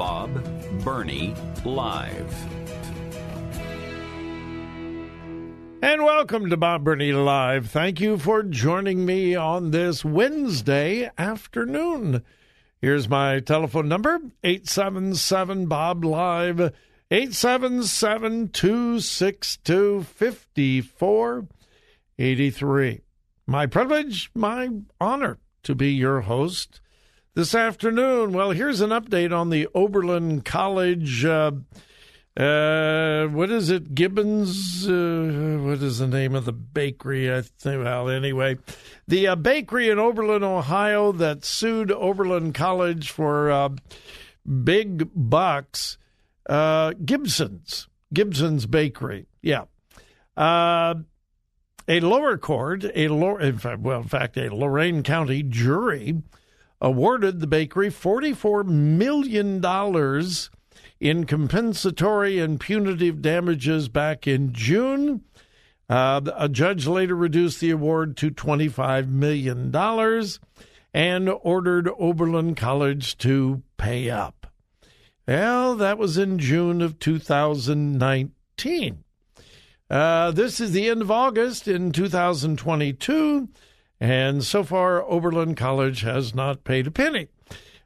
Bob Burney Live. And welcome to Bob Burney Live. Thank you for joining me on this Wednesday afternoon. Here's my telephone number 877 Bob Live 877 262 5483. My privilege, my honor to be your host this afternoon. Well, here's an update on the Oberlin College. Uh, uh, what is it? Gibbons? Uh, what is the name of the bakery? I think. Well, anyway, the uh, bakery in Oberlin, Ohio, that sued Oberlin College for uh, big bucks. Uh, Gibson's, Gibson's Bakery. Yeah. A lower court, a lower, in fact, well, in fact, a Lorain County jury awarded the bakery $44 million in compensatory and punitive damages back in June. Uh, a judge later reduced the award to $25 million and ordered Oberlin College to pay up. Well, that was in June of 2019. Uh, this is the end of August in 2022, and so far, Oberlin College has not paid a penny.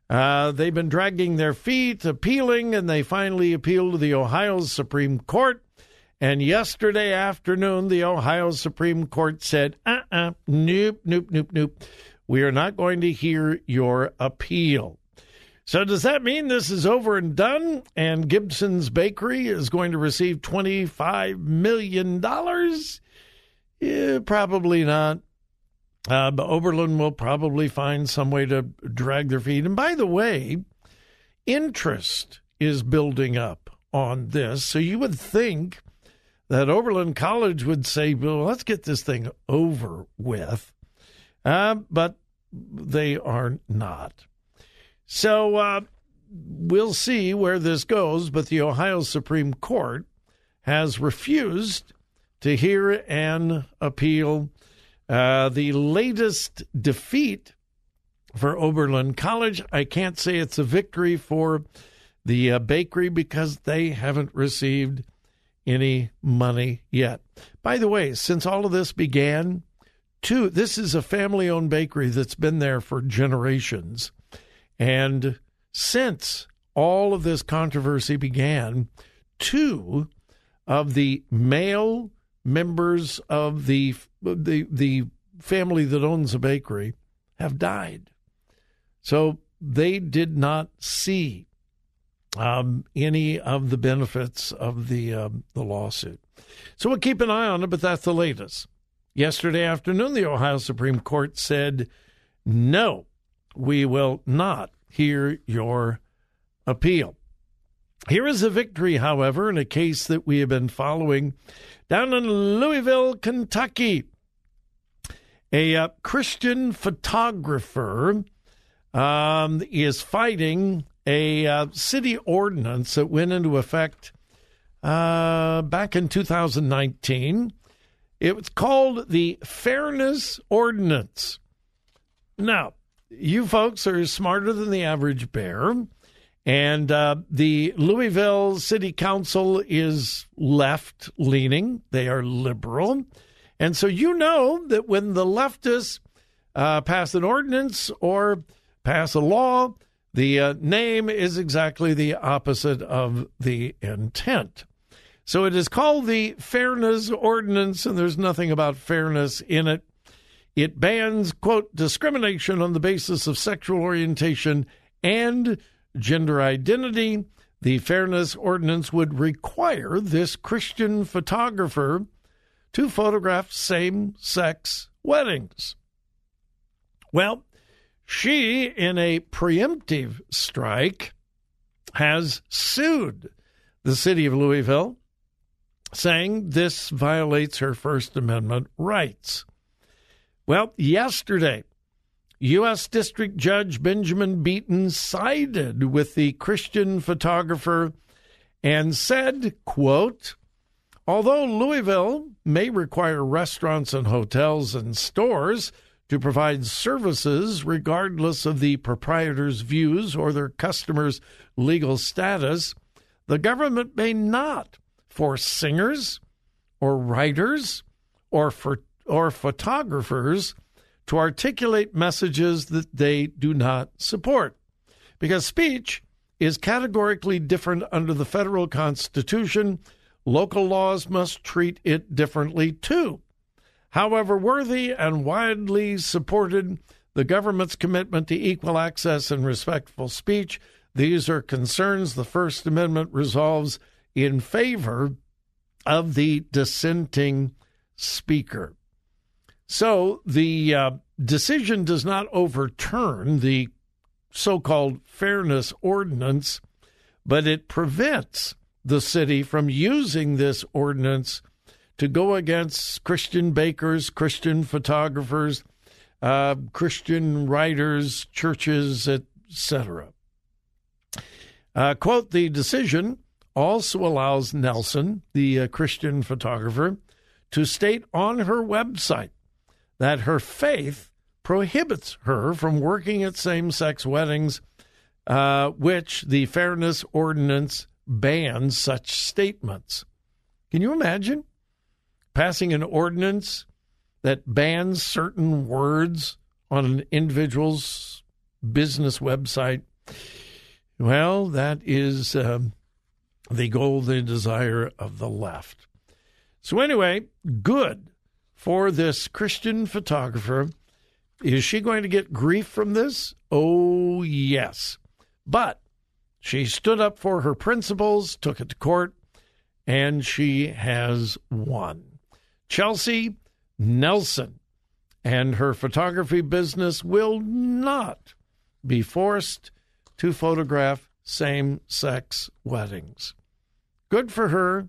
Uh, they've been dragging their feet, appealing, and they finally appealed to the Ohio Supreme Court. And yesterday afternoon, the Ohio Supreme Court said, uh uh-uh, uh, nope, nope, nope, nope. We are not going to hear your appeal. So, does that mean this is over and done and Gibson's Bakery is going to receive $25 million? Yeah, probably not. Uh, but Oberlin will probably find some way to drag their feet. And by the way, interest is building up on this. So you would think that Oberlin College would say, well, let's get this thing over with. Uh, but they are not. So uh, we'll see where this goes, but the Ohio Supreme Court has refused to hear an appeal. Uh, the latest defeat for Oberlin College, I can't say it's a victory for the uh, bakery because they haven't received any money yet. By the way, since all of this began, two, this is a family owned bakery that's been there for generations. And since all of this controversy began, two of the male members of the the the family that owns a bakery have died. So they did not see um, any of the benefits of the um, the lawsuit. So we'll keep an eye on it, but that's the latest. Yesterday afternoon, the Ohio Supreme Court said no, we will not hear your appeal. Here is a victory, however, in a case that we have been following down in Louisville, Kentucky. A uh, Christian photographer um, is fighting a uh, city ordinance that went into effect uh, back in 2019. It was called the Fairness Ordinance. Now, you folks are smarter than the average bear, and uh, the Louisville City Council is left leaning, they are liberal. And so you know that when the leftists uh, pass an ordinance or pass a law, the uh, name is exactly the opposite of the intent. So it is called the Fairness Ordinance, and there's nothing about fairness in it. It bans, quote, discrimination on the basis of sexual orientation and gender identity. The Fairness Ordinance would require this Christian photographer to photograph same sex weddings. Well, she, in a preemptive strike, has sued the city of Louisville, saying this violates her First Amendment rights. Well, yesterday, U.S. District Judge Benjamin Beaton sided with the Christian photographer and said, quote, Although Louisville may require restaurants and hotels and stores to provide services regardless of the proprietor's views or their customers' legal status, the government may not force singers or writers or for or photographers to articulate messages that they do not support. Because speech is categorically different under the federal constitution, local laws must treat it differently too. However worthy and widely supported the government's commitment to equal access and respectful speech, these are concerns the First Amendment resolves in favor of the dissenting speaker. So the uh, decision does not overturn the so called fairness ordinance, but it prevents the city from using this ordinance to go against Christian bakers, Christian photographers, uh, Christian writers, churches, etc. Uh, quote The decision also allows Nelson, the uh, Christian photographer, to state on her website that her faith prohibits her from working at same sex weddings, uh, which the Fairness Ordinance bans such statements. Can you imagine passing an ordinance that bans certain words on an individual's business website? Well, that is um, the goal, the desire of the left. So, anyway, good for this Christian photographer. Is she going to get grief from this? Oh, yes. But she stood up for her principles, took it to court, and she has won. Chelsey Nelson and her photography business will not be forced to photograph same sex weddings. Good for her,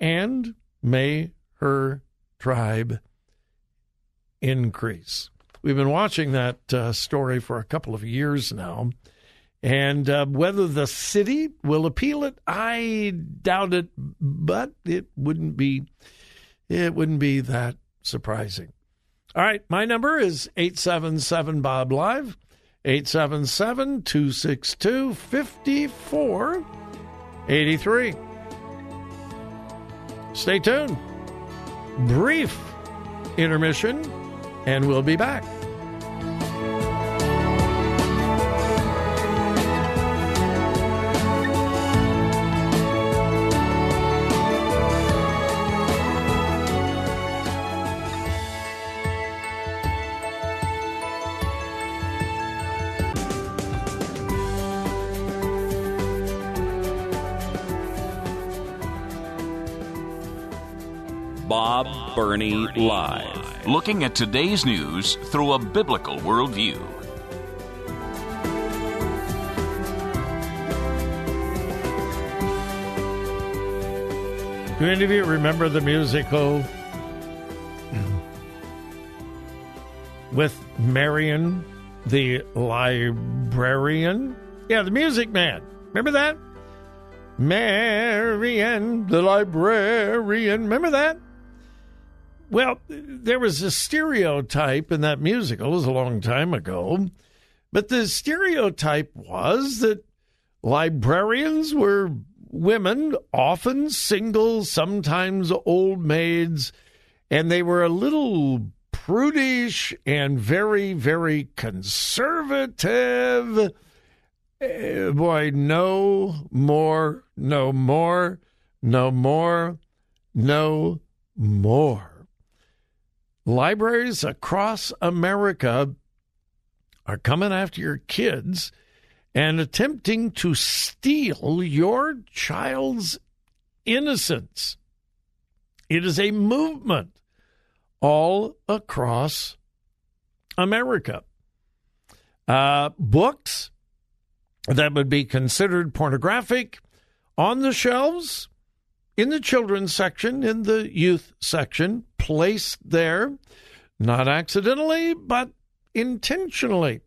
and may her tribe increase. We've been watching that uh, story for a couple of years now. And uh, whether the city will appeal it, I doubt it, but it wouldn't be it wouldn't be that surprising. All right, my number is 877 Bob Live, 877 262 5483. Stay tuned brief intermission, and we'll be back. Bob Burney Live. looking at today's news through a biblical worldview. Do any of you remember the musical with Marion the librarian? Yeah, the Music Man. Remember that? Marion the librarian. Remember that? Well, there was a stereotype in that musical, it was a long time ago, but the stereotype was that librarians were women, often single, sometimes old maids, and they were a little prudish and very, very conservative. Uh, boy, no more, no more, no more, no more. Libraries across America are coming after your kids and attempting to steal your child's innocence. It is a movement all across America. Uh, books that would be considered pornographic on the shelves in the children's section, in the youth section, placed there, not accidentally, but intentionally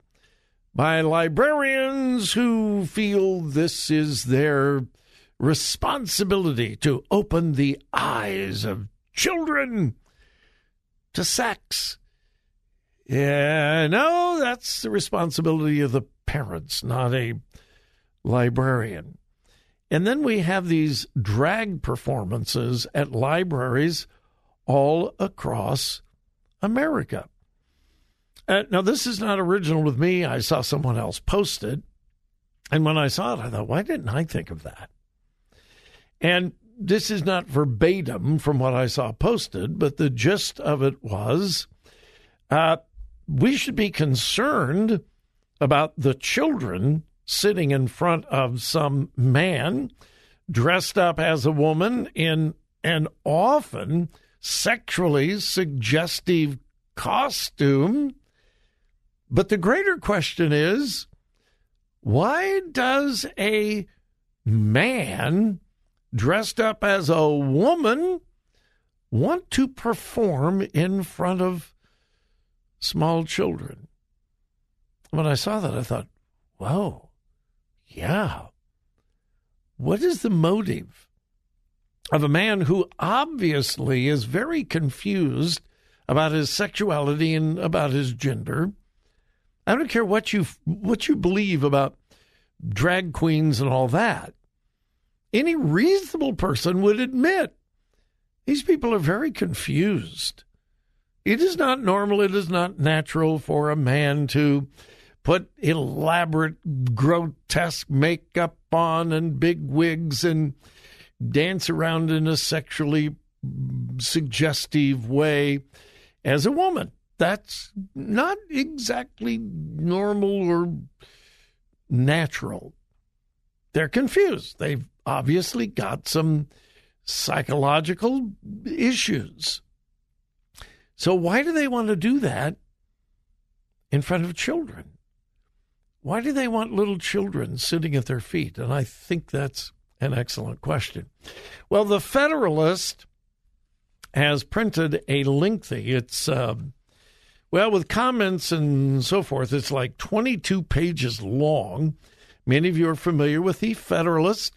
by librarians who feel this is their responsibility to open the eyes of children to sex. Yeah, no, that's the responsibility of the parents, not a librarian. And then we have these drag performances at libraries all across America. Uh, now, this is not original with me. I saw someone else post it. And when I saw it, I thought, why didn't I think of that? And this is not verbatim from what I saw posted, but the gist of it was uh, we should be concerned about the children sitting in front of some man dressed up as a woman in an often sexually suggestive costume but the greater question is why does a man dressed up as a woman want to perform in front of small children? When I saw that, I thought, whoa, yeah. What is the motive of a man who obviously is very confused about his sexuality and about his gender? I don't care what you what you believe about drag queens and all that. Any reasonable person would admit these people are very confused. It is not normal, it is not natural for a man to put elaborate, grotesque makeup on and big wigs and dance around in a sexually suggestive way as a woman that's not exactly normal or natural. They're confused. They've obviously got some psychological issues. So, why do they want to do that in front of children? Why do they want little children sitting at their feet? And I think that's an excellent question. Well, the Federalist has printed a lengthy, it's um, well, with comments and so forth, it's like 22 pages long. Many of you are familiar with The Federalist,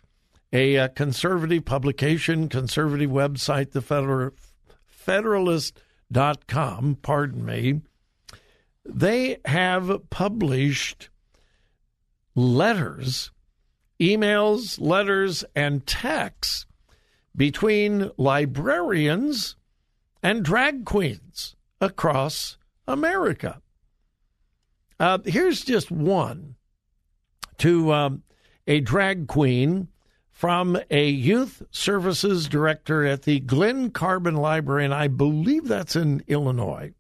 a, a uh, conservative publication, conservative website, the Federal, Federalist.com, pardon me. They have published letters, emails, letters, and texts between librarians and drag queens across America. Uh, here's just one to um, a drag queen from a youth services director at the Glen Carbon Library, and I believe that's in Illinois.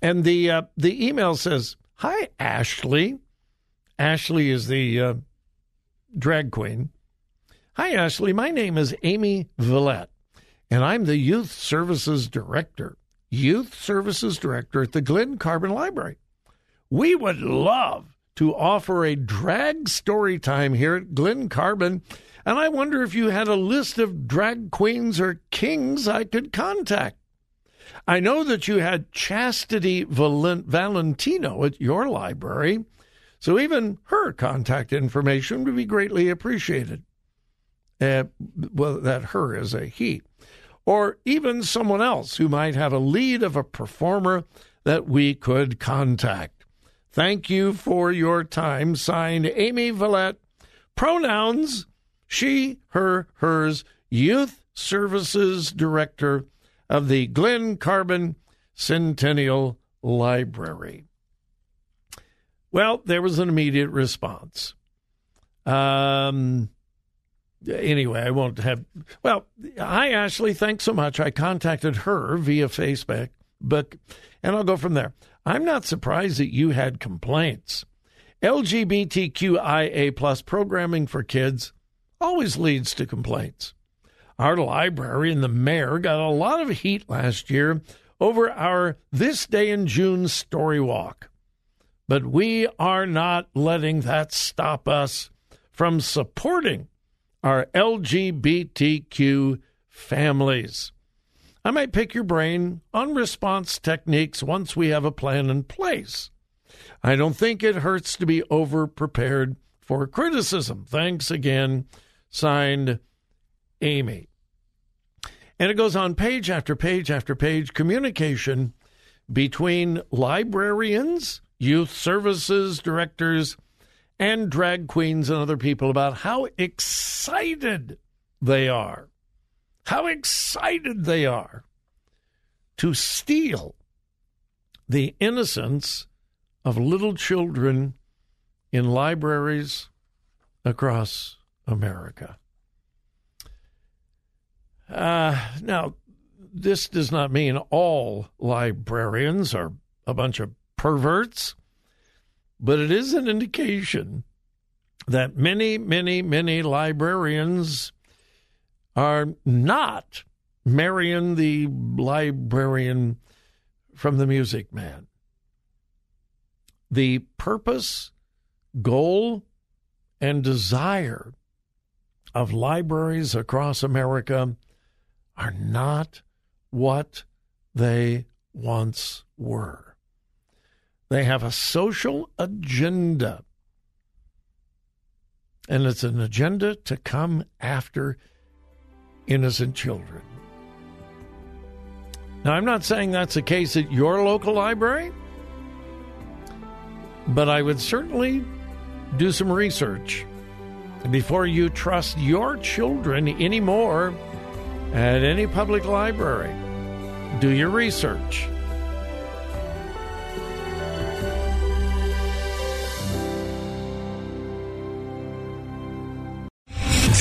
And the uh, the email says, "Hi, Ashley. Ashley is the uh, drag queen. Hi, Ashley. My name is Amy Villette, and I'm the youth services director Youth Services Director at the Glen Carbon Library. We would love to offer a drag story time here at Glen Carbon, and I wonder if you had a list of drag queens or kings I could contact. I know that you had Chastity Valentino at your library, so even her contact information would be greatly appreciated. Uh, well, that her is a he. Or even someone else who might have a lead of a performer that we could contact. Thank you for your time. Signed Amy Vallette. Pronouns she, her, hers, Youth Services Director of the Glen Carbon Centennial Library. Well, there was an immediate response. Um, anyway, I won't have. Well, hi, Ashley. Thanks so much. I contacted her via Facebook, but, and I'll go from there. I'm not surprised that you had complaints. LGBTQIA plus programming for kids always leads to complaints. Our library and the mayor got a lot of heat last year over our This Day in June story walk. But we are not letting that stop us from supporting our LGBTQ families. I might pick your brain on response techniques once we have a plan in place. I don't think it hurts to be over prepared for criticism. Thanks again. Signed, Amy. And it goes on page after page after page communication between librarians, youth services directors, and drag queens and other people about how excited they are, how excited they are to steal the innocence of little children in libraries across America. Uh, now, this does not mean all librarians are a bunch of perverts, but it is an indication that many, many, many librarians are not Marion the librarian from the Music Man. The purpose, goal, and desire of libraries across America are not what they once were. They have a social agenda, and it's an agenda to come after innocent children. Now, I'm not saying that's the case at your local library, but I would certainly do some research before you trust your children anymore at any public library. Do your research.